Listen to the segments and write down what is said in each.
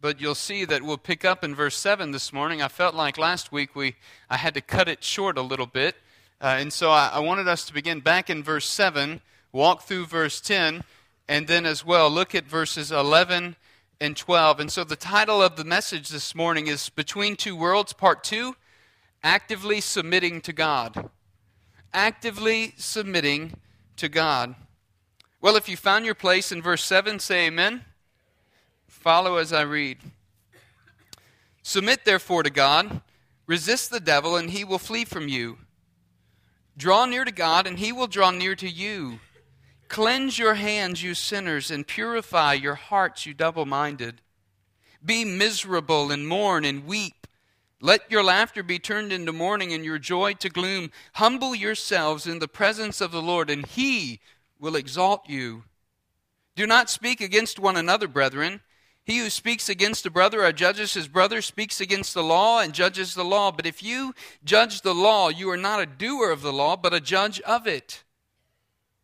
but you'll see that we'll pick up in verse 7 this morning. I felt like last week we I had to cut it short a little bit. Uh, and so I, I wanted us to begin back in verse 7, walk through verse 10, and then as well look at verses 11 and 12. And so the title of the message this morning is Between Two Worlds, Part 2 Actively Submitting to God. Actively submitting to God. Well, if you found your place in verse 7, say amen. Follow as I read. Submit therefore to God, resist the devil, and he will flee from you. Draw near to God, and he will draw near to you. Cleanse your hands, you sinners, and purify your hearts, you double minded. Be miserable and mourn and weep. Let your laughter be turned into mourning and your joy to gloom. Humble yourselves in the presence of the Lord, and he will exalt you. Do not speak against one another, brethren. He who speaks against a brother or judges his brother speaks against the law and judges the law. But if you judge the law, you are not a doer of the law, but a judge of it.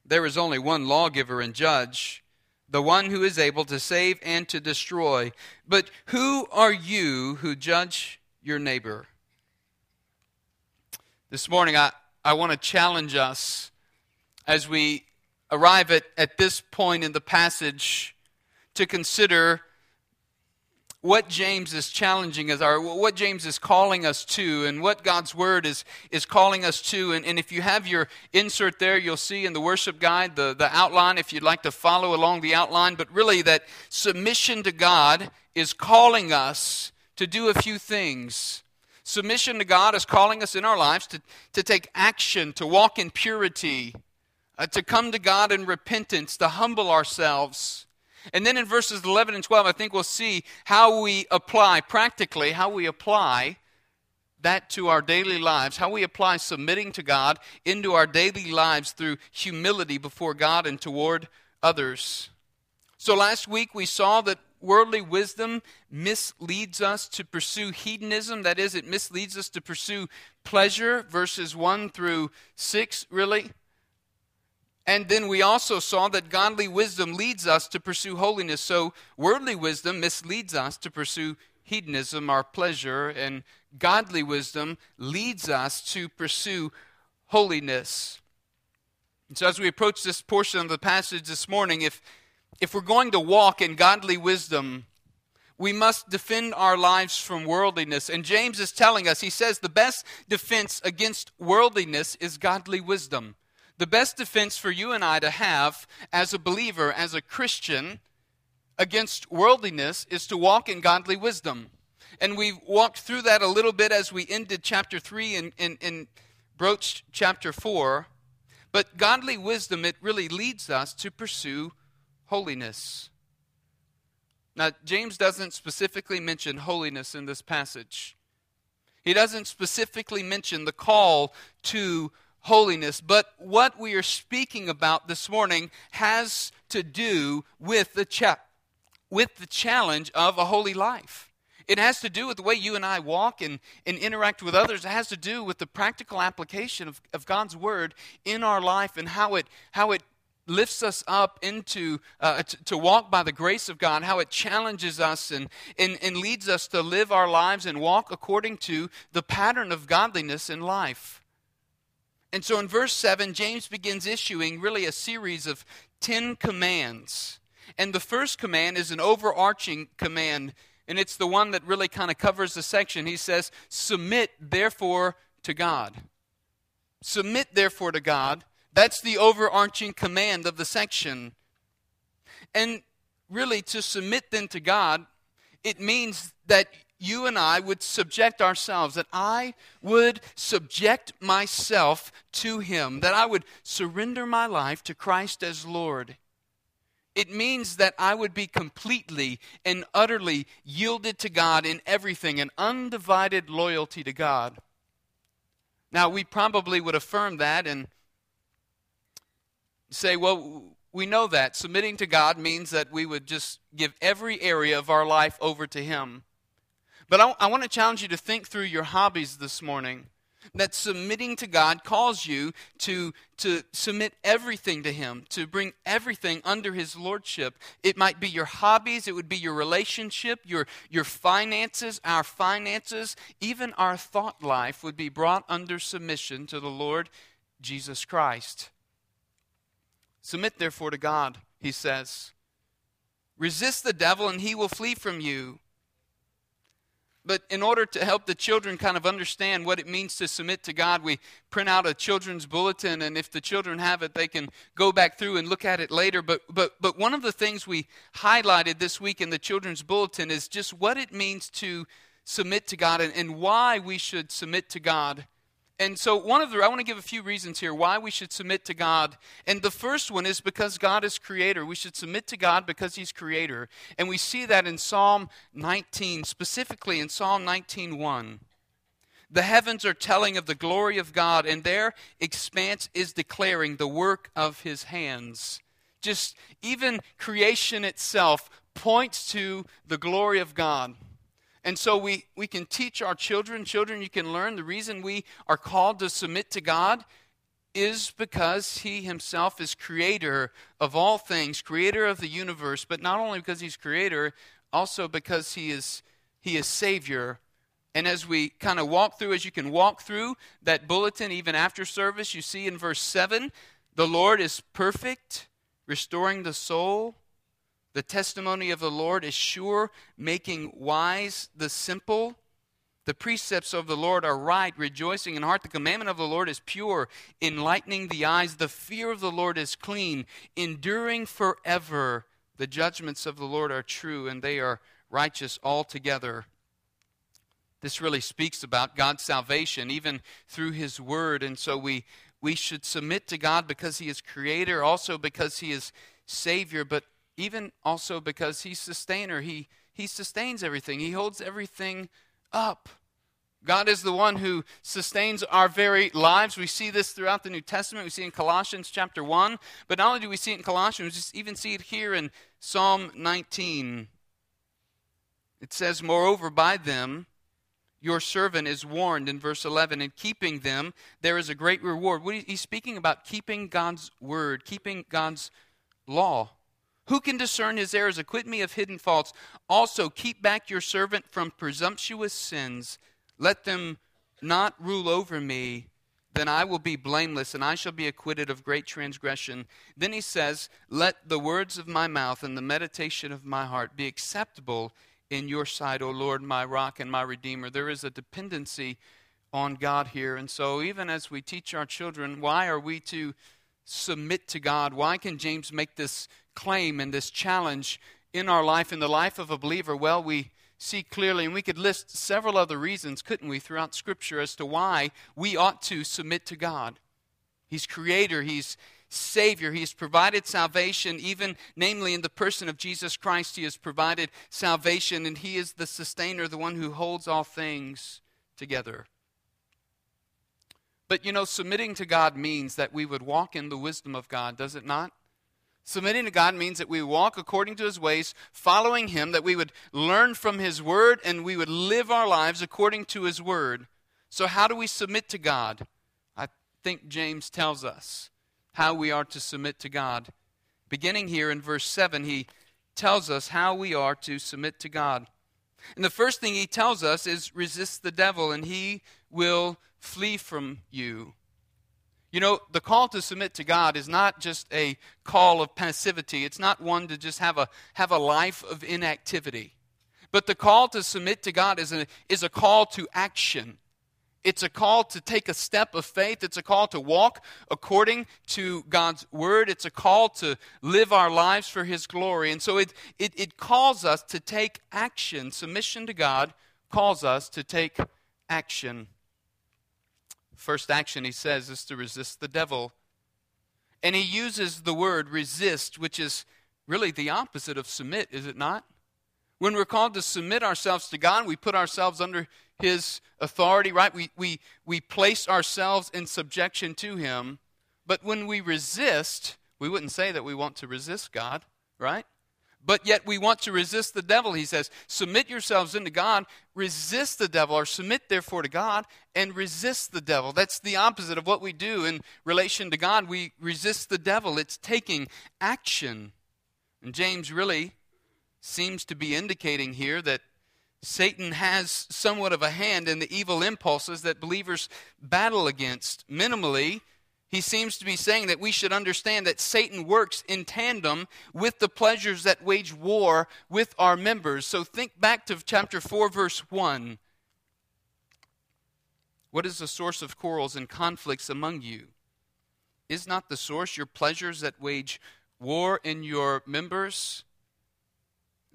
There is only one lawgiver and judge, the one who is able to save and to destroy. But who are you who judge your neighbor? This morning, I, I want to challenge us as we arrive at, at this point in the passage to consider what James is challenging us, or what James is calling us to, and what God's Word is, is calling us to. And, and if you have your insert there, you'll see in the worship guide the, the outline if you'd like to follow along the outline. But really, that submission to God is calling us to do a few things. Submission to God is calling us in our lives to, to take action, to walk in purity, uh, to come to God in repentance, to humble ourselves and then in verses 11 and 12, I think we'll see how we apply, practically, how we apply that to our daily lives, how we apply submitting to God into our daily lives through humility before God and toward others. So last week we saw that worldly wisdom misleads us to pursue hedonism. That is, it misleads us to pursue pleasure, verses 1 through 6, really. And then we also saw that godly wisdom leads us to pursue holiness. So worldly wisdom misleads us to pursue hedonism, our pleasure, and godly wisdom leads us to pursue holiness. And so as we approach this portion of the passage this morning, if if we're going to walk in godly wisdom, we must defend our lives from worldliness. And James is telling us, he says, the best defense against worldliness is godly wisdom. The best defense for you and I to have as a believer, as a Christian, against worldliness is to walk in godly wisdom. And we walked through that a little bit as we ended chapter 3 and, and, and broached chapter 4. But godly wisdom, it really leads us to pursue holiness. Now, James doesn't specifically mention holiness in this passage. He doesn't specifically mention the call to holiness. But what we are speaking about this morning has to do with the, cha- with the challenge of a holy life. It has to do with the way you and I walk and, and interact with others. It has to do with the practical application of, of God's word in our life and how it, how it lifts us up into uh, to, to, walk by the grace of God, how it challenges us and, and, and leads us to live our lives and walk according to the pattern of godliness in life. And so in verse 7, James begins issuing really a series of 10 commands. And the first command is an overarching command, and it's the one that really kind of covers the section. He says, Submit therefore to God. Submit therefore to God. That's the overarching command of the section. And really, to submit then to God, it means that you and I would subject ourselves, that I would subject myself to Him, that I would surrender my life to Christ as Lord. It means that I would be completely and utterly yielded to God in everything, an undivided loyalty to God. Now, we probably would affirm that and say, well, we know that. Submitting to God means that we would just give every area of our life over to Him. But I, I want to challenge you to think through your hobbies this morning. that submitting to God calls you to, to submit everything to Him, to bring everything under His Lordship. It might be your hobbies, it would be your relationship, your, your finances, our finances, even our thought life would be brought under submission to the Lord Jesus Christ. Submit therefore to God, He says. Resist the devil, and he will flee from you. But in order to help the children kind of understand what it means to submit to God, we print out a children's bulletin, and if the children have it, they can go back through and look at it later. But, but, but one of the things we highlighted this week in the children's bulletin is just what it means to submit to God and, and why we should submit to God and so, one of the, I want to give a few reasons here why we should submit to God. And the first one is because God is creator. We should submit to God because He's creator. And we see that in Psalm 19, specifically in Psalm 19:1. The heavens are telling of the glory of God, and their expanse is declaring the work of His hands. Just even creation itself points to the glory of God. And so we, we can teach our children, children, you can learn the reason we are called to submit to God is because He Himself is creator of all things, creator of the universe, but not only because He's creator, also because He is, he is Savior. And as we kind of walk through, as you can walk through that bulletin even after service, you see in verse 7 the Lord is perfect, restoring the soul. The testimony of the Lord is sure, making wise the simple. The precepts of the Lord are right, rejoicing in heart. The commandment of the Lord is pure, enlightening the eyes. The fear of the Lord is clean, enduring forever. The judgments of the Lord are true, and they are righteous altogether. This really speaks about God's salvation, even through His Word. And so we, we should submit to God because He is Creator, also because He is Savior, but even also because he's sustainer. He, he sustains everything, he holds everything up. God is the one who sustains our very lives. We see this throughout the New Testament. We see in Colossians chapter 1. But not only do we see it in Colossians, we just even see it here in Psalm 19. It says, Moreover, by them your servant is warned in verse 11. In keeping them, there is a great reward. He's speaking about keeping God's word, keeping God's law. Who can discern his errors? Acquit me of hidden faults. Also, keep back your servant from presumptuous sins. Let them not rule over me. Then I will be blameless, and I shall be acquitted of great transgression. Then he says, Let the words of my mouth and the meditation of my heart be acceptable in your sight, O Lord, my rock and my redeemer. There is a dependency on God here. And so, even as we teach our children, why are we to submit to God? Why can James make this claim and this challenge in our life, in the life of a believer? Well, we see clearly, and we could list several other reasons, couldn't we, throughout Scripture as to why we ought to submit to God. He's creator, He's Savior. He has provided salvation, even namely in the person of Jesus Christ. He has provided salvation, and He is the sustainer, the one who holds all things together. But you know, submitting to God means that we would walk in the wisdom of God, does it not? Submitting to God means that we walk according to His ways, following Him, that we would learn from His Word, and we would live our lives according to His Word. So, how do we submit to God? I think James tells us how we are to submit to God. Beginning here in verse 7, he tells us how we are to submit to God. And the first thing he tells us is resist the devil, and he will flee from you. You know, the call to submit to God is not just a call of passivity. It's not one to just have a, have a life of inactivity. But the call to submit to God is a, is a call to action. It's a call to take a step of faith. It's a call to walk according to God's word. It's a call to live our lives for His glory. And so it, it, it calls us to take action. Submission to God calls us to take action. First action, he says, is to resist the devil. And he uses the word resist, which is really the opposite of submit, is it not? When we're called to submit ourselves to God, we put ourselves under his authority, right? We, we, we place ourselves in subjection to him. But when we resist, we wouldn't say that we want to resist God, right? But yet we want to resist the devil. He says, Submit yourselves unto God, resist the devil, or submit therefore to God and resist the devil. That's the opposite of what we do in relation to God. We resist the devil, it's taking action. And James really seems to be indicating here that Satan has somewhat of a hand in the evil impulses that believers battle against. Minimally, he seems to be saying that we should understand that Satan works in tandem with the pleasures that wage war with our members. So think back to chapter 4, verse 1. What is the source of quarrels and conflicts among you? Is not the source your pleasures that wage war in your members?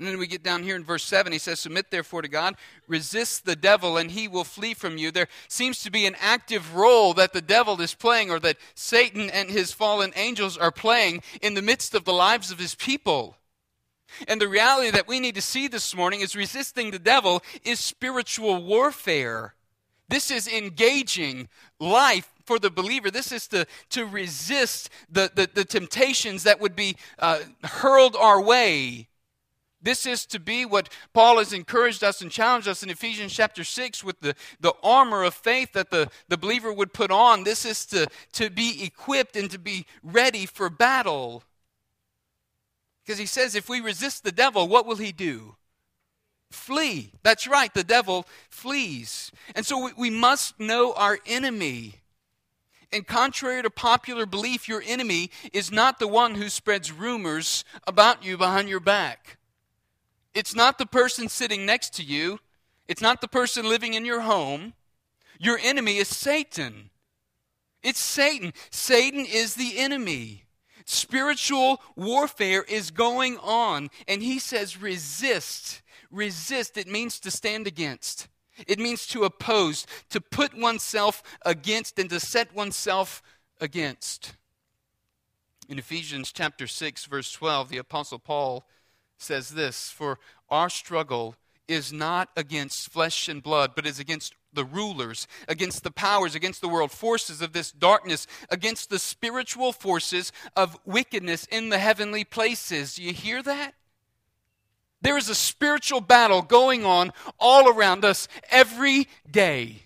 And then we get down here in verse 7, he says, Submit therefore to God, resist the devil, and he will flee from you. There seems to be an active role that the devil is playing, or that Satan and his fallen angels are playing in the midst of the lives of his people. And the reality that we need to see this morning is resisting the devil is spiritual warfare. This is engaging life for the believer. This is to, to resist the, the, the temptations that would be uh, hurled our way this is to be what Paul has encouraged us and challenged us in Ephesians chapter 6 with the, the armor of faith that the, the believer would put on. This is to, to be equipped and to be ready for battle. Because he says, if we resist the devil, what will he do? Flee. That's right, the devil flees. And so we, we must know our enemy. And contrary to popular belief, your enemy is not the one who spreads rumors about you behind your back. It's not the person sitting next to you, it's not the person living in your home. Your enemy is Satan. It's Satan. Satan is the enemy. Spiritual warfare is going on, and he says resist. Resist. It means to stand against. It means to oppose, to put oneself against, and to set oneself against. In Ephesians chapter 6, verse 12, the Apostle Paul says this For our struggle is not against flesh and blood, but is against the rulers, against the powers, against the world forces of this darkness, against the spiritual forces of wickedness in the heavenly places. Do you hear that? There is a spiritual battle going on all around us every day.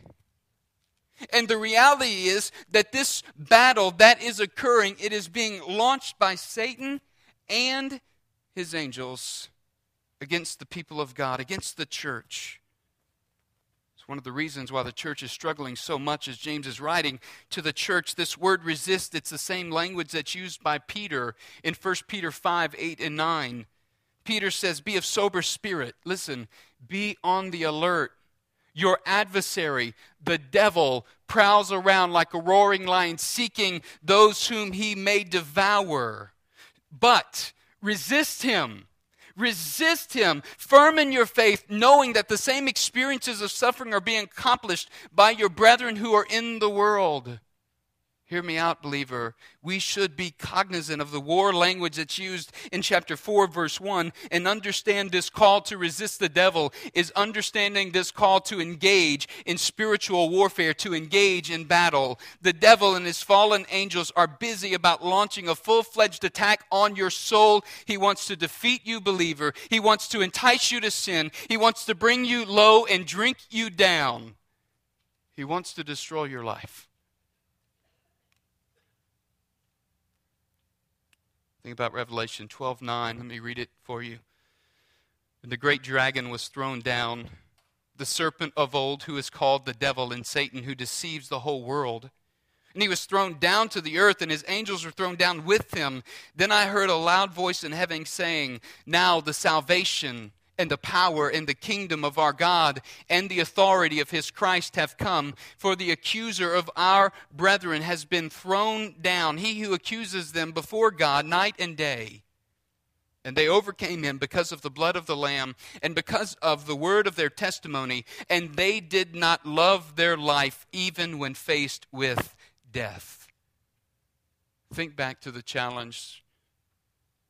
And the reality is that this battle that is occurring, it is being launched by Satan and his angels against the people of God, against the church. It's one of the reasons why the church is struggling so much as James is writing to the church. This word resist, it's the same language that's used by Peter in 1 Peter 5 8 and 9. Peter says, Be of sober spirit. Listen, be on the alert. Your adversary, the devil, prowls around like a roaring lion, seeking those whom he may devour. But Resist him. Resist him. Firm in your faith, knowing that the same experiences of suffering are being accomplished by your brethren who are in the world. Hear me out, believer. We should be cognizant of the war language that's used in chapter 4, verse 1, and understand this call to resist the devil is understanding this call to engage in spiritual warfare, to engage in battle. The devil and his fallen angels are busy about launching a full fledged attack on your soul. He wants to defeat you, believer. He wants to entice you to sin. He wants to bring you low and drink you down. He wants to destroy your life. Think about Revelation 12 9. Let me read it for you. And the great dragon was thrown down, the serpent of old, who is called the devil and Satan, who deceives the whole world. And he was thrown down to the earth, and his angels were thrown down with him. Then I heard a loud voice in heaven saying, Now the salvation and the power and the kingdom of our God and the authority of his Christ have come. For the accuser of our brethren has been thrown down, he who accuses them before God night and day. And they overcame him because of the blood of the Lamb and because of the word of their testimony. And they did not love their life even when faced with death. Think back to the challenge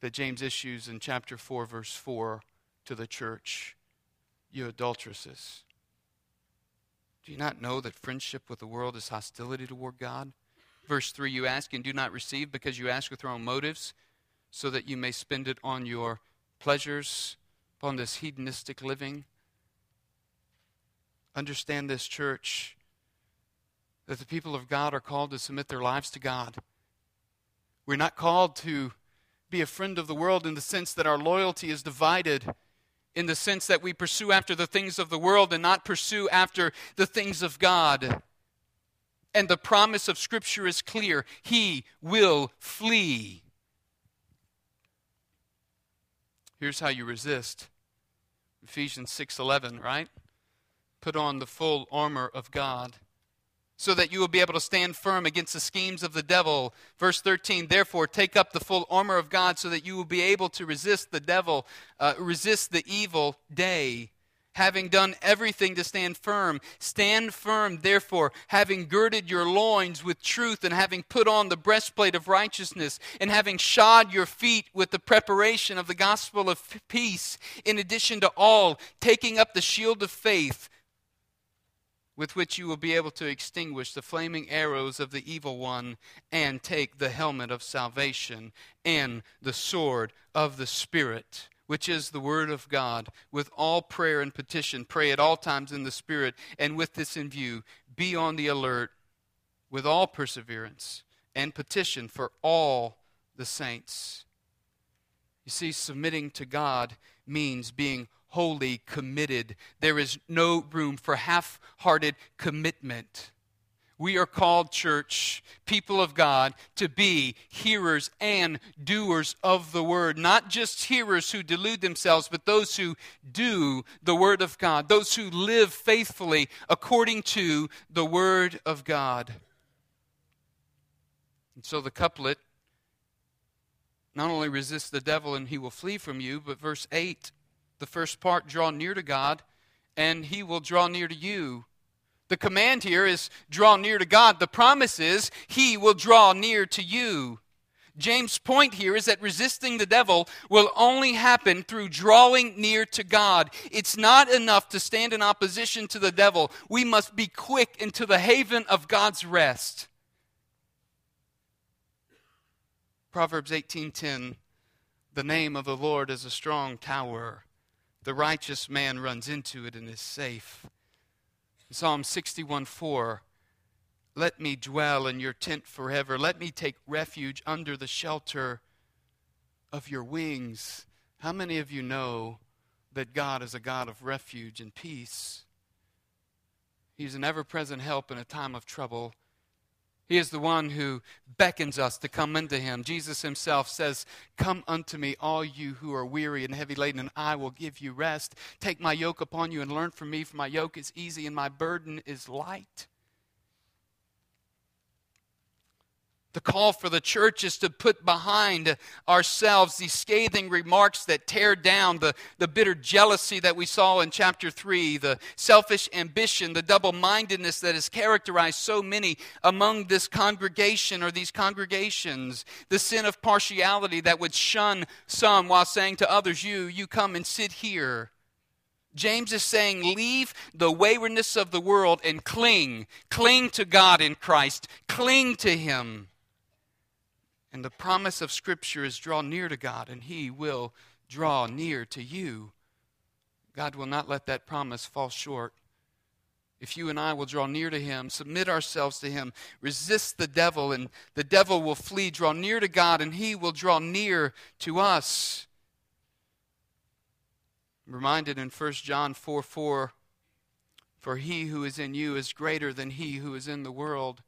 that James issues in chapter 4, verse 4 to the church, you adulteresses. Do you not know that friendship with the world is hostility toward God? Verse 3 You ask and do not receive because you ask with wrong motives, so that you may spend it on your pleasures, upon this hedonistic living. Understand this, church, that the people of God are called to submit their lives to God. We're not called to be a friend of the world in the sense that our loyalty is divided, in the sense that we pursue after the things of the world and not pursue after the things of God. And the promise of Scripture is clear He will flee. Here's how you resist. Ephesians 6:11, right? Put on the full armor of God so that you will be able to stand firm against the schemes of the devil. Verse 13, therefore, take up the full armor of God so that you will be able to resist the devil, uh, resist the evil day. Having done everything to stand firm, stand firm, therefore, having girded your loins with truth, and having put on the breastplate of righteousness, and having shod your feet with the preparation of the gospel of peace, in addition to all, taking up the shield of faith with which you will be able to extinguish the flaming arrows of the evil one and take the helmet of salvation and the sword of the Spirit, which is the Word of God. With all prayer and petition, pray at all times in the Spirit, and with this in view, be on the alert with all perseverance and petition for all the saints. You see, submitting to God means being wholly committed. There is no room for half hearted commitment. We are called, church, people of God, to be hearers and doers of the word. Not just hearers who delude themselves, but those who do the word of God, those who live faithfully according to the word of God. And so the couplet not only resists the devil and he will flee from you, but verse 8 the first part, draw near to God, and He will draw near to you. The command here is draw near to God. The promise is He will draw near to you. James' point here is that resisting the devil will only happen through drawing near to God. It's not enough to stand in opposition to the devil. We must be quick into the haven of God's rest. Proverbs 18:10 The name of the Lord is a strong tower. The righteous man runs into it and is safe. Psalm 61 4 Let me dwell in your tent forever. Let me take refuge under the shelter of your wings. How many of you know that God is a God of refuge and peace? He's an ever present help in a time of trouble. He is the one who beckons us to come unto him. Jesus himself says, Come unto me, all you who are weary and heavy laden, and I will give you rest. Take my yoke upon you and learn from me, for my yoke is easy and my burden is light. The call for the church is to put behind ourselves these scathing remarks that tear down the, the bitter jealousy that we saw in chapter 3, the selfish ambition, the double mindedness that has characterized so many among this congregation or these congregations, the sin of partiality that would shun some while saying to others, You, you come and sit here. James is saying, leave the waywardness of the world and cling. Cling to God in Christ. Cling to Him. And the promise of Scripture is draw near to God, and He will draw near to you. God will not let that promise fall short. If you and I will draw near to Him, submit ourselves to Him, resist the devil, and the devil will flee. Draw near to God, and He will draw near to us. I'm reminded in 1 John 4 4 For he who is in you is greater than he who is in the world.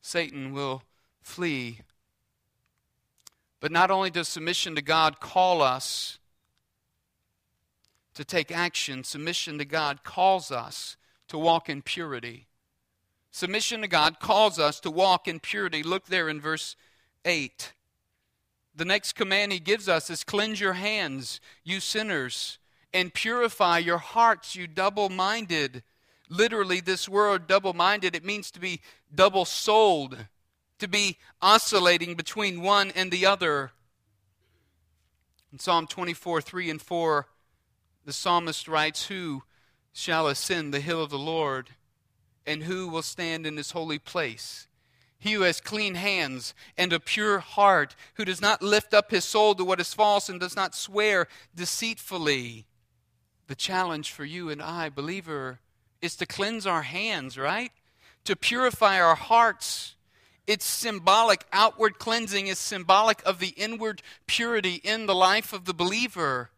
Satan will flee but not only does submission to God call us to take action, submission to God calls us to walk in purity. Submission to God calls us to walk in purity. Look there in verse 8. The next command he gives us is cleanse your hands, you sinners, and purify your hearts, you double minded. Literally, this word double minded, it means to be double souled to be oscillating between one and the other. In Psalm 24, 3 and 4, the psalmist writes, Who shall ascend the hill of the Lord, and who will stand in his holy place? He who has clean hands and a pure heart, who does not lift up his soul to what is false and does not swear deceitfully. The challenge for you and I, believer, is to cleanse our hands, right? To purify our hearts. It's symbolic. Outward cleansing is symbolic of the inward purity in the life of the believer.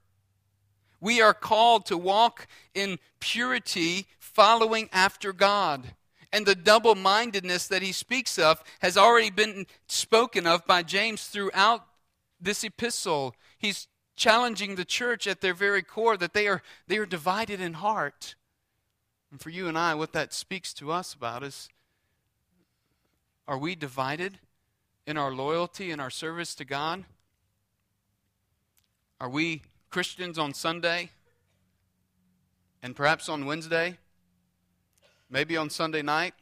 We are called to walk in purity, following after God. And the double mindedness that he speaks of has already been spoken of by James throughout this epistle. He's challenging the church at their very core that they are, they are divided in heart. And for you and I, what that speaks to us about is are we divided in our loyalty and our service to God? Are we Christians on Sunday and perhaps on Wednesday? maybe on Sunday night,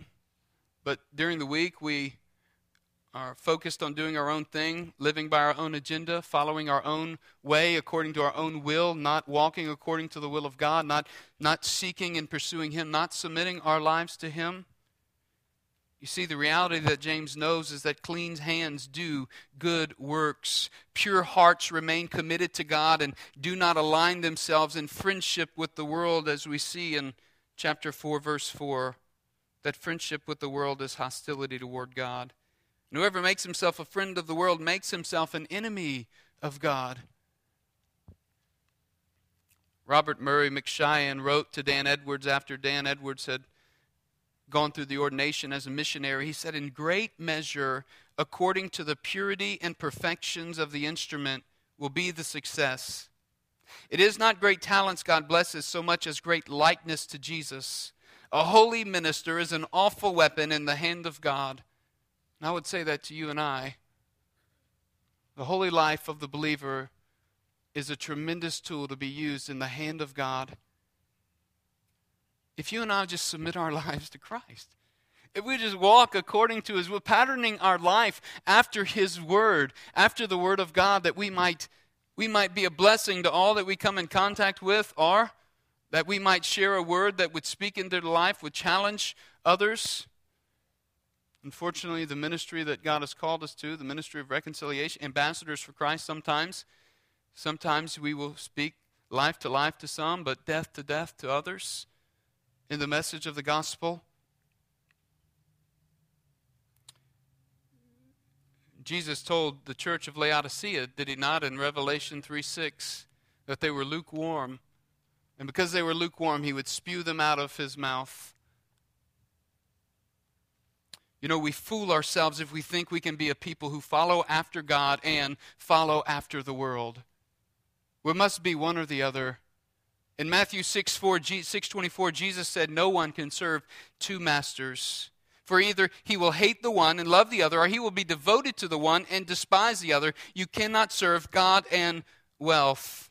but during the week we are focused on doing our own thing, living by our own agenda, following our own way according to our own will, not walking according to the will of God, not, not seeking and pursuing Him, not submitting our lives to Him. You see, the reality that James knows is that clean hands do good works. Pure hearts remain committed to God and do not align themselves in friendship with the world, as we see in chapter 4, verse 4, that friendship with the world is hostility toward God. And whoever makes himself a friend of the world makes himself an enemy of God. Robert Murray M'Cheyne wrote to Dan Edwards after Dan Edwards had gone through the ordination as a missionary. He said, In great measure, according to the purity and perfections of the instrument, will be the success. It is not great talents God blesses so much as great likeness to Jesus. A holy minister is an awful weapon in the hand of God. And I would say that to you and I. The holy life of the believer is a tremendous tool to be used in the hand of God. If you and I just submit our lives to Christ, if we just walk according to His will, patterning our life after His Word, after the Word of God, that we might we might be a blessing to all that we come in contact with, or that we might share a word that would speak into their life, would challenge others. Unfortunately, the ministry that God has called us to, the ministry of reconciliation, ambassadors for Christ, sometimes, sometimes we will speak life to life to some, but death to death to others in the message of the gospel. Jesus told the church of Laodicea, did he not, in Revelation 3 6, that they were lukewarm. And because they were lukewarm, he would spew them out of his mouth. You know, we fool ourselves if we think we can be a people who follow after God and follow after the world. We must be one or the other. In Matthew 6, 4, 6 24, Jesus said, No one can serve two masters. For either he will hate the one and love the other, or he will be devoted to the one and despise the other. You cannot serve God and wealth.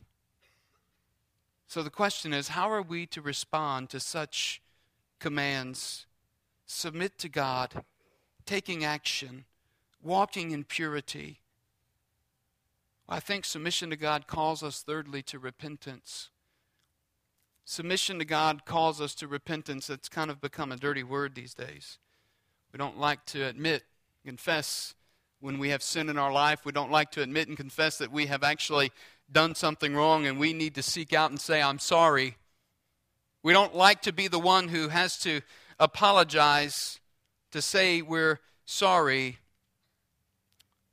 So the question is how are we to respond to such commands? Submit to God, taking action, walking in purity. I think submission to God calls us, thirdly, to repentance. Submission to God calls us to repentance. It's kind of become a dirty word these days. We don't like to admit, confess when we have sin in our life. We don't like to admit and confess that we have actually done something wrong and we need to seek out and say, I'm sorry. We don't like to be the one who has to apologize, to say we're sorry.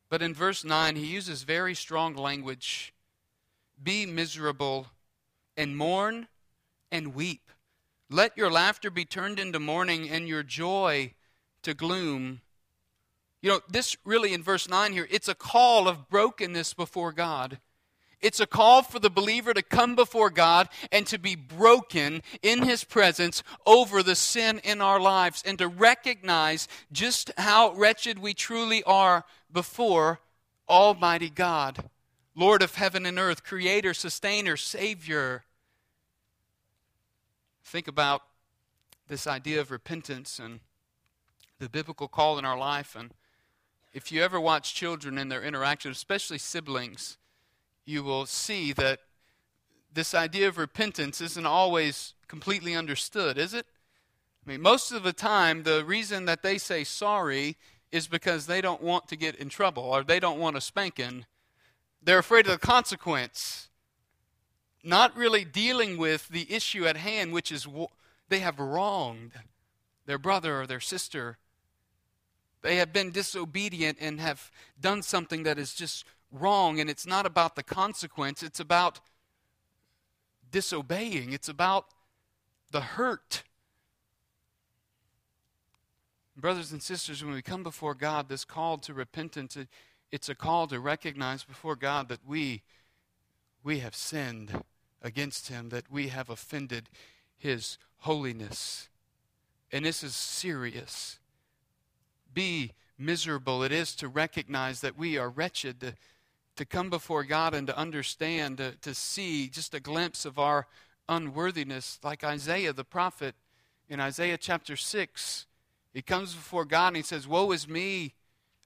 But in verse 9, he uses very strong language Be miserable and mourn and weep. Let your laughter be turned into mourning and your joy to gloom. You know, this really in verse 9 here, it's a call of brokenness before God. It's a call for the believer to come before God and to be broken in His presence over the sin in our lives and to recognize just how wretched we truly are before Almighty God, Lord of heaven and earth, Creator, Sustainer, Savior. Think about this idea of repentance and the biblical call in our life. And if you ever watch children in their interactions, especially siblings, you will see that this idea of repentance isn't always completely understood, is it? I mean, most of the time, the reason that they say sorry is because they don't want to get in trouble or they don't want a spanking. They're afraid of the consequence. Not really dealing with the issue at hand, which is they have wronged their brother or their sister. They have been disobedient and have done something that is just wrong, and it's not about the consequence, it's about disobeying, it's about the hurt. Brothers and sisters, when we come before God, this call to repentance, it's a call to recognize before God that we, we have sinned against Him, that we have offended His holiness. And this is serious. Be miserable it is to recognize that we are wretched, to, to come before God and to understand, to, to see just a glimpse of our unworthiness, like Isaiah the prophet in Isaiah chapter 6. He comes before God and he says, Woe is me!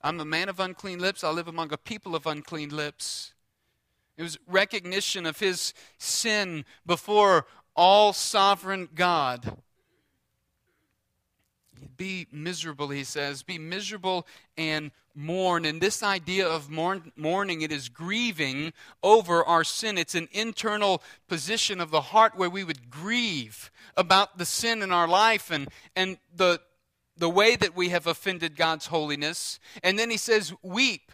I'm a man of unclean lips. I live among a people of unclean lips. It was recognition of his sin before all sovereign God. Be miserable, he says. Be miserable and mourn. And this idea of mourn, mourning, it is grieving over our sin. It's an internal position of the heart where we would grieve about the sin in our life and, and the, the way that we have offended God's holiness. And then he says, weep.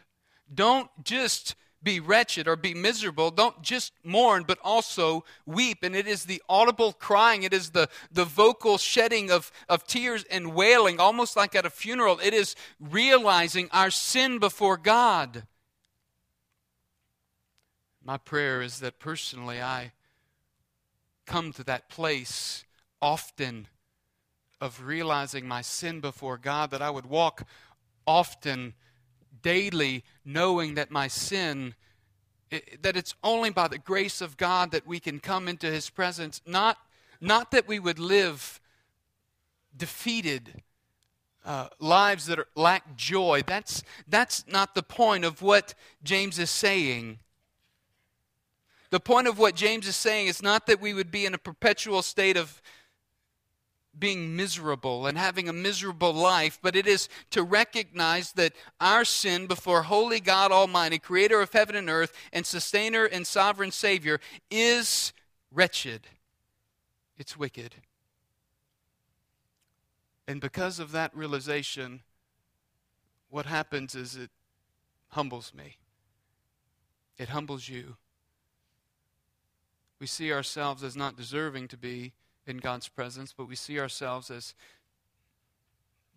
Don't just be wretched or be miserable. Don't just mourn, but also weep. And it is the audible crying, it is the, the vocal shedding of, of tears and wailing, almost like at a funeral. It is realizing our sin before God. My prayer is that personally I come to that place often of realizing my sin before God, that I would walk often daily knowing that my sin that it's only by the grace of God that we can come into his presence. Not not that we would live defeated uh, lives that are, lack joy. That's that's not the point of what James is saying. The point of what James is saying is not that we would be in a perpetual state of being miserable and having a miserable life, but it is to recognize that our sin before holy God Almighty, creator of heaven and earth, and sustainer and sovereign Savior, is wretched. It's wicked. And because of that realization, what happens is it humbles me. It humbles you. We see ourselves as not deserving to be in God's presence, but we see ourselves as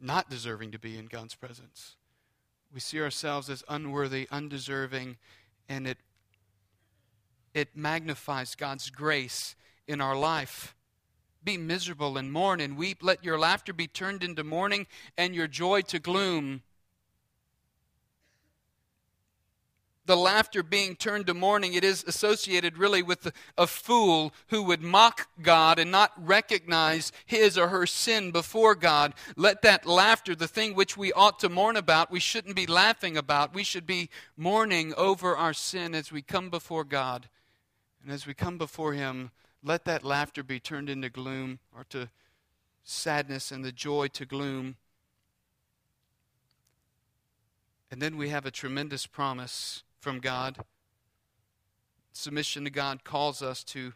not deserving to be in God's presence. We see ourselves as unworthy, undeserving, and it, it magnifies God's grace in our life. Be miserable and mourn and weep. Let your laughter be turned into mourning and your joy to gloom. The laughter being turned to mourning, it is associated really with a fool who would mock God and not recognize his or her sin before God. Let that laughter, the thing which we ought to mourn about, we shouldn't be laughing about. We should be mourning over our sin as we come before God. And as we come before Him, let that laughter be turned into gloom or to sadness and the joy to gloom. And then we have a tremendous promise from God. Submission to God calls us to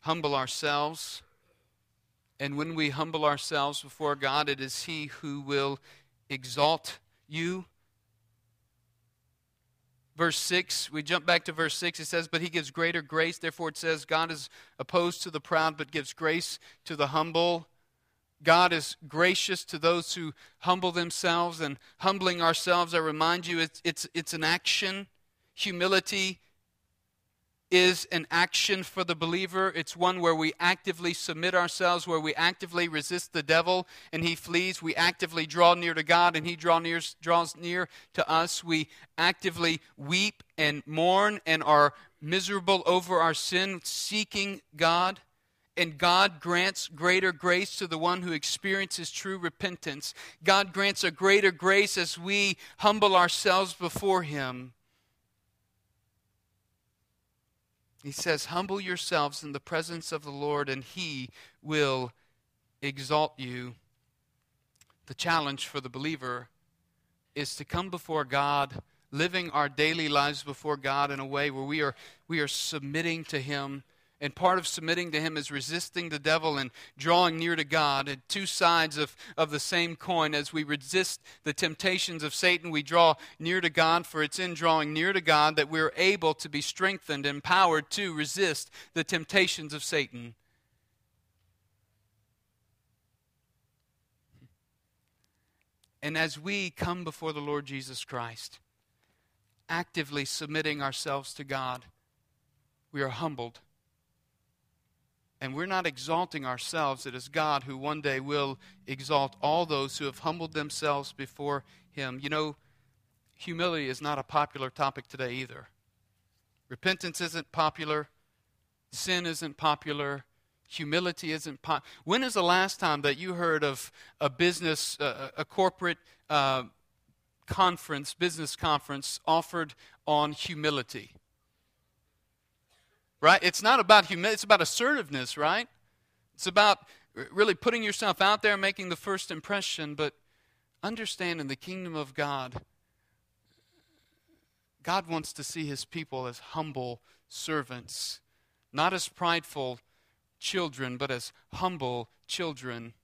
humble ourselves. And when we humble ourselves before God, it is He who will exalt you. Verse 6, we jump back to verse 6. It says, But he gives greater grace. Therefore, it says, God is opposed to the proud, but gives grace to the humble. God is gracious to those who humble themselves. And humbling ourselves, I remind you, it's, it's, it's an action. Humility is an action for the believer. It's one where we actively submit ourselves, where we actively resist the devil and he flees. We actively draw near to God and he draw near, draws near to us. We actively weep and mourn and are miserable over our sin, seeking God. And God grants greater grace to the one who experiences true repentance. God grants a greater grace as we humble ourselves before Him. He says, Humble yourselves in the presence of the Lord, and he will exalt you. The challenge for the believer is to come before God, living our daily lives before God in a way where we are, we are submitting to Him. And part of submitting to Him is resisting the devil and drawing near to God. And two sides of, of the same coin. As we resist the temptations of Satan, we draw near to God, for it's in drawing near to God that we're able to be strengthened, and empowered to resist the temptations of Satan. And as we come before the Lord Jesus Christ, actively submitting ourselves to God, we are humbled. And we're not exalting ourselves. It is God who one day will exalt all those who have humbled themselves before Him. You know, humility is not a popular topic today either. Repentance isn't popular, sin isn't popular, humility isn't po- when is the last time that you heard of a business uh, a corporate uh, conference business conference offered on humility right? It's not about humility it's about assertiveness right? It's about really putting yourself out there making the first impression but understand in the kingdom of god. God wants to see his people as humble servants not as prideful children, but as humble children.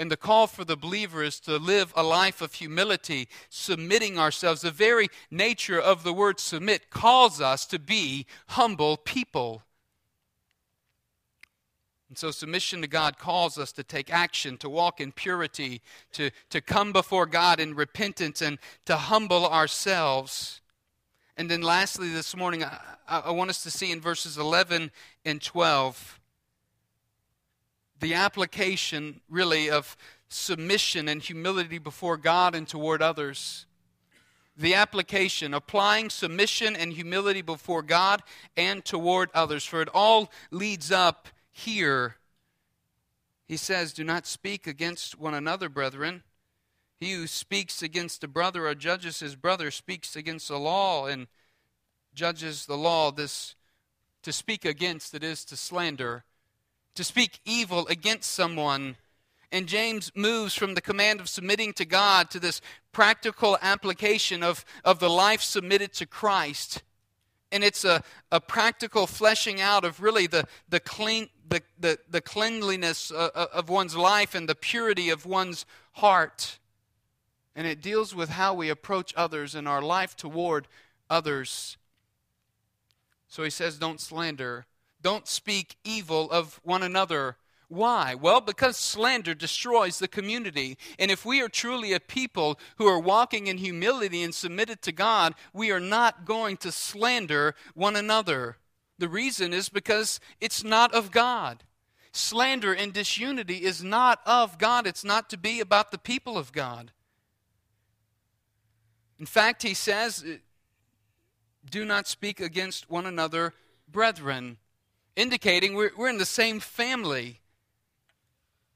And the call for the believer is to live a life of humility, submitting ourselves. The very nature of the word submit calls us to be humble people. And so, submission to God calls us to take action, to walk in purity, to, to come before God in repentance, and to humble ourselves. And then, lastly, this morning, I, I want us to see in verses 11 and 12 the application, really, of submission and humility before God and toward others. The application, applying submission and humility before God and toward others. For it all leads up here. He says, Do not speak against one another, brethren. He who speaks against a brother or judges his brother speaks against the law and judges the law. This to speak against, it is to slander to speak evil against someone. And James moves from the command of submitting to God to this practical application of, of the life submitted to Christ. And it's a, a practical fleshing out of really the, the, clean, the, the, the cleanliness uh, uh, of one's life and the purity of one's heart. And it deals with how we approach others and our life toward others. So he says, don't slander don't speak evil of one another. Why? Well, because slander destroys the community. And if we are truly a people who are walking in humility and submitted to God, we are not going to slander one another. The reason is because it's not of God. Slander and disunity is not of God, it's not to be about the people of God. In fact, he says, Do not speak against one another, brethren indicating we're, we're in the same family.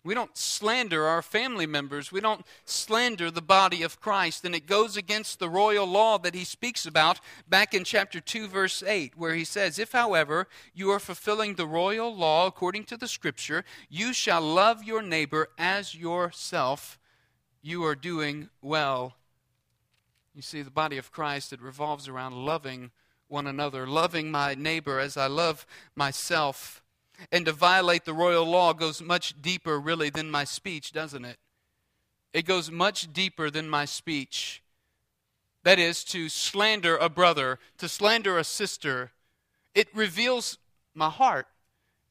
We don't slander our family members. We don't slander the body of Christ. And it goes against the royal law that he speaks about back in chapter 2, verse 8, where he says, If, however, you are fulfilling the royal law according to the scripture, you shall love your neighbor as yourself, you are doing well. You see, the body of Christ, it revolves around loving one another, loving my neighbor as I love myself. And to violate the royal law goes much deeper, really, than my speech, doesn't it? It goes much deeper than my speech. That is, to slander a brother, to slander a sister. It reveals my heart.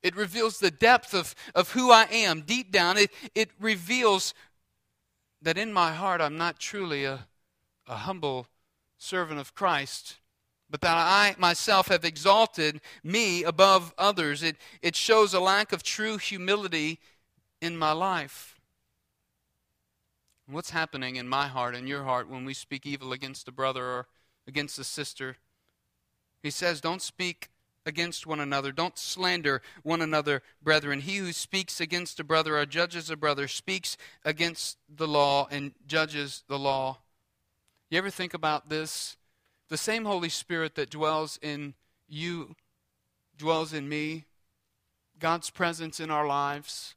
It reveals the depth of, of who I am deep down. It, it reveals that in my heart I'm not truly a, a humble servant of Christ but that I myself have exalted me above others. It, it shows a lack of true humility in my life. What's happening in my heart and your heart when we speak evil against a brother or against a sister? He says, Don't speak against one another. Don't slander one another, brethren. He who speaks against a brother or judges a brother speaks against the law and judges the law. You ever think about this? The same Holy Spirit that dwells in you dwells in me, God's presence in our lives.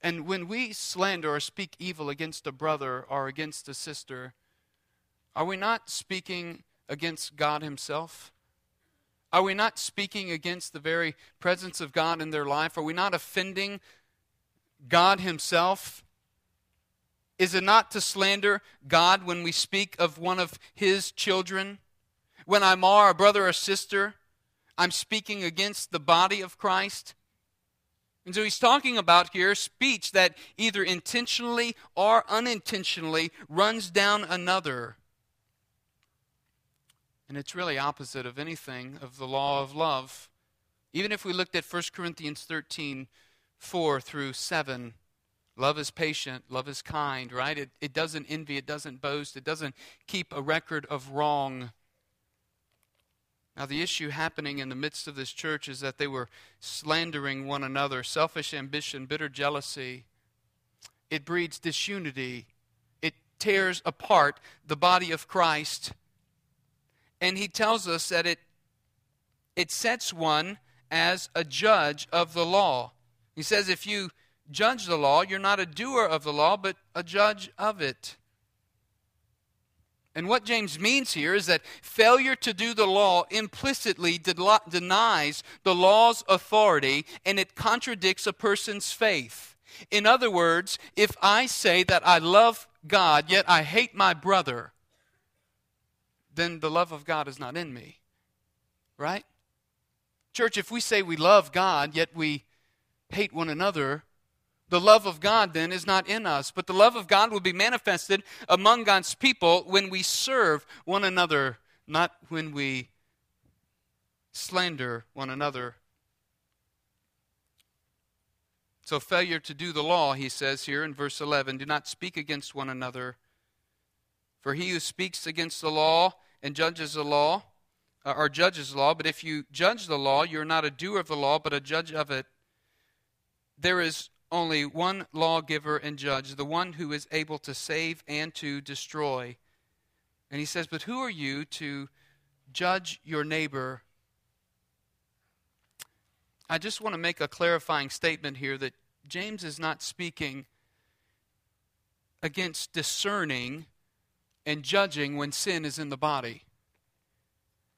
And when we slander or speak evil against a brother or against a sister, are we not speaking against God Himself? Are we not speaking against the very presence of God in their life? Are we not offending God Himself? Is it not to slander God when we speak of one of His children? When I mar a brother or sister, I'm speaking against the body of Christ. And so he's talking about here speech that either intentionally or unintentionally runs down another. And it's really opposite of anything of the law of love. Even if we looked at 1 Corinthians 13, 4 through 7, love is patient, love is kind, right? It, it doesn't envy, it doesn't boast, it doesn't keep a record of wrong. Now, the issue happening in the midst of this church is that they were slandering one another, selfish ambition, bitter jealousy. It breeds disunity, it tears apart the body of Christ. And he tells us that it, it sets one as a judge of the law. He says, if you judge the law, you're not a doer of the law, but a judge of it. And what James means here is that failure to do the law implicitly denies the law's authority and it contradicts a person's faith. In other words, if I say that I love God, yet I hate my brother, then the love of God is not in me. Right? Church, if we say we love God, yet we hate one another, the love of God then is not in us. But the love of God will be manifested among God's people when we serve one another, not when we slander one another. So, failure to do the law, he says here in verse 11, do not speak against one another. For he who speaks against the law and judges the law, uh, or judges the law, but if you judge the law, you're not a doer of the law, but a judge of it. There is only one lawgiver and judge, the one who is able to save and to destroy. And he says, But who are you to judge your neighbor? I just want to make a clarifying statement here that James is not speaking against discerning and judging when sin is in the body.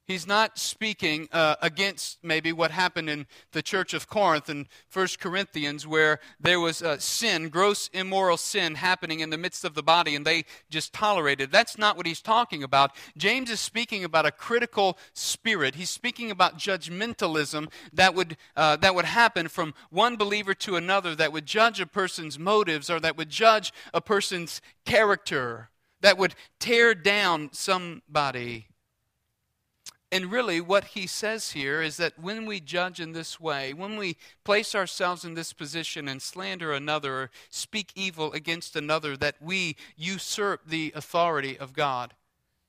He's not speaking uh, against maybe what happened in the church of Corinth in 1 Corinthians, where there was uh, sin, gross immoral sin happening in the midst of the body, and they just tolerated. That's not what he's talking about. James is speaking about a critical spirit. He's speaking about judgmentalism that would, uh, that would happen from one believer to another, that would judge a person's motives or that would judge a person's character, that would tear down somebody. And really, what he says here is that when we judge in this way, when we place ourselves in this position and slander another or speak evil against another, that we usurp the authority of God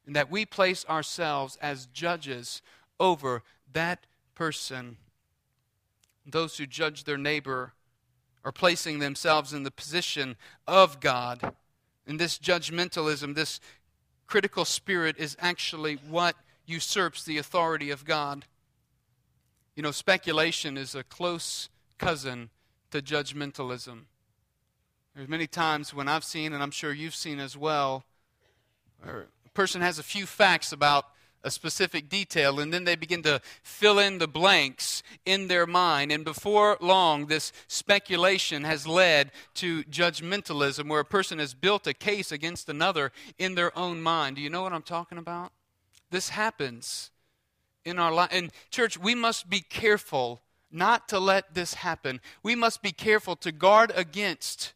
and that we place ourselves as judges over that person. Those who judge their neighbor are placing themselves in the position of God. And this judgmentalism, this critical spirit, is actually what usurps the authority of God. You know, speculation is a close cousin to judgmentalism. There's many times when I've seen, and I'm sure you've seen as well, where a person has a few facts about a specific detail, and then they begin to fill in the blanks in their mind. And before long, this speculation has led to judgmentalism, where a person has built a case against another in their own mind. Do you know what I'm talking about? This happens in our life. And, church, we must be careful not to let this happen. We must be careful to guard against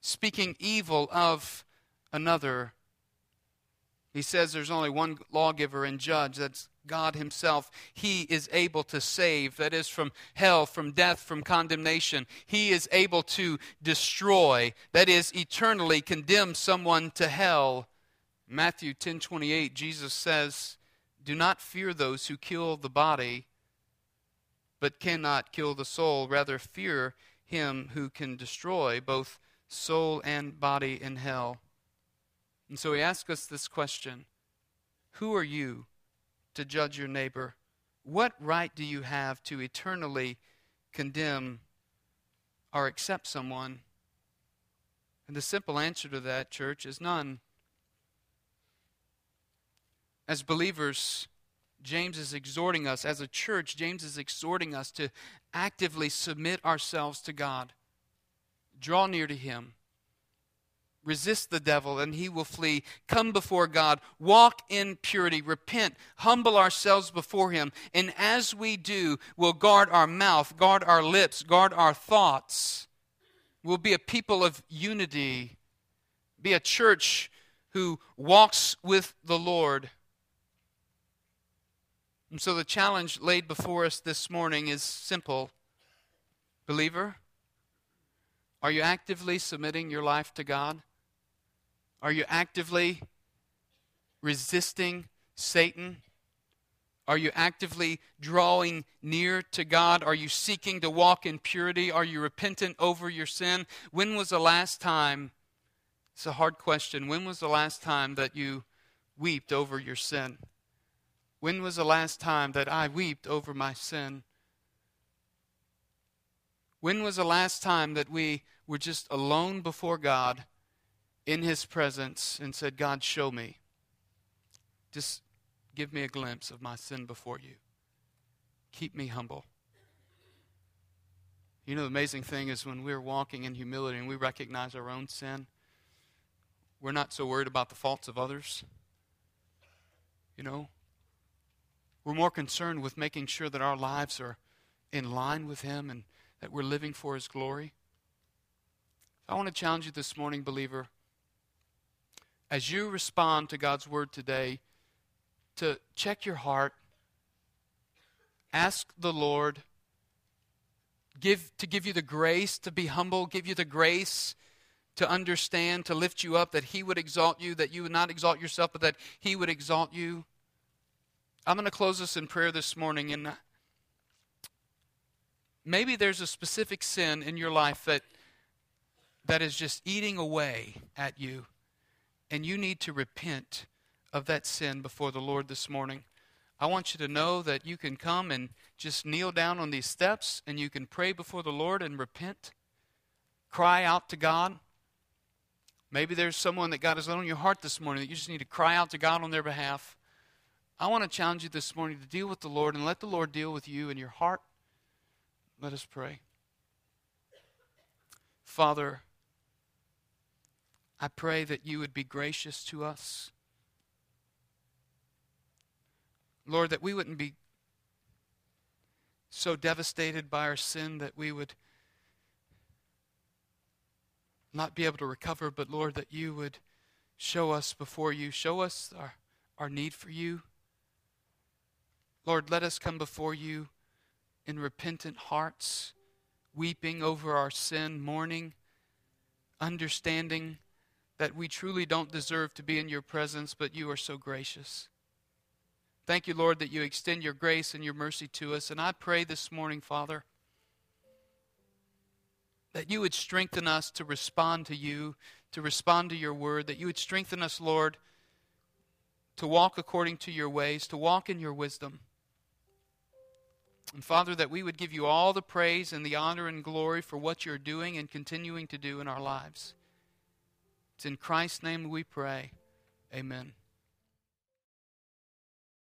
speaking evil of another. He says there's only one lawgiver and judge, that's God Himself. He is able to save, that is, from hell, from death, from condemnation. He is able to destroy, that is, eternally condemn someone to hell. Matthew 10:28 Jesus says, "Do not fear those who kill the body but cannot kill the soul, rather fear him who can destroy both soul and body in hell." And so he asks us this question, who are you to judge your neighbor? What right do you have to eternally condemn or accept someone? And the simple answer to that, church, is none. As believers, James is exhorting us, as a church, James is exhorting us to actively submit ourselves to God, draw near to Him, resist the devil, and he will flee. Come before God, walk in purity, repent, humble ourselves before Him, and as we do, we'll guard our mouth, guard our lips, guard our thoughts. We'll be a people of unity, be a church who walks with the Lord. And so the challenge laid before us this morning is simple. Believer, are you actively submitting your life to God? Are you actively resisting Satan? Are you actively drawing near to God? Are you seeking to walk in purity? Are you repentant over your sin? When was the last time? It's a hard question. When was the last time that you wept over your sin? When was the last time that I wept over my sin? When was the last time that we were just alone before God in His presence and said, God, show me? Just give me a glimpse of my sin before you. Keep me humble. You know, the amazing thing is when we're walking in humility and we recognize our own sin, we're not so worried about the faults of others. You know, we're more concerned with making sure that our lives are in line with Him and that we're living for His glory. I want to challenge you this morning, believer, as you respond to God's word today, to check your heart, ask the Lord give, to give you the grace to be humble, give you the grace to understand, to lift you up, that He would exalt you, that you would not exalt yourself, but that He would exalt you. I'm going to close this in prayer this morning, and maybe there's a specific sin in your life that that is just eating away at you, and you need to repent of that sin before the Lord this morning. I want you to know that you can come and just kneel down on these steps and you can pray before the Lord and repent. Cry out to God. Maybe there's someone that God has laid on your heart this morning that you just need to cry out to God on their behalf. I want to challenge you this morning to deal with the Lord and let the Lord deal with you in your heart. Let us pray. Father, I pray that you would be gracious to us. Lord, that we wouldn't be so devastated by our sin that we would not be able to recover, but Lord, that you would show us before you, show us our, our need for you. Lord, let us come before you in repentant hearts, weeping over our sin, mourning, understanding that we truly don't deserve to be in your presence, but you are so gracious. Thank you, Lord, that you extend your grace and your mercy to us. And I pray this morning, Father, that you would strengthen us to respond to you, to respond to your word, that you would strengthen us, Lord, to walk according to your ways, to walk in your wisdom. And Father, that we would give you all the praise and the honor and glory for what you're doing and continuing to do in our lives. It's in Christ's name we pray. Amen.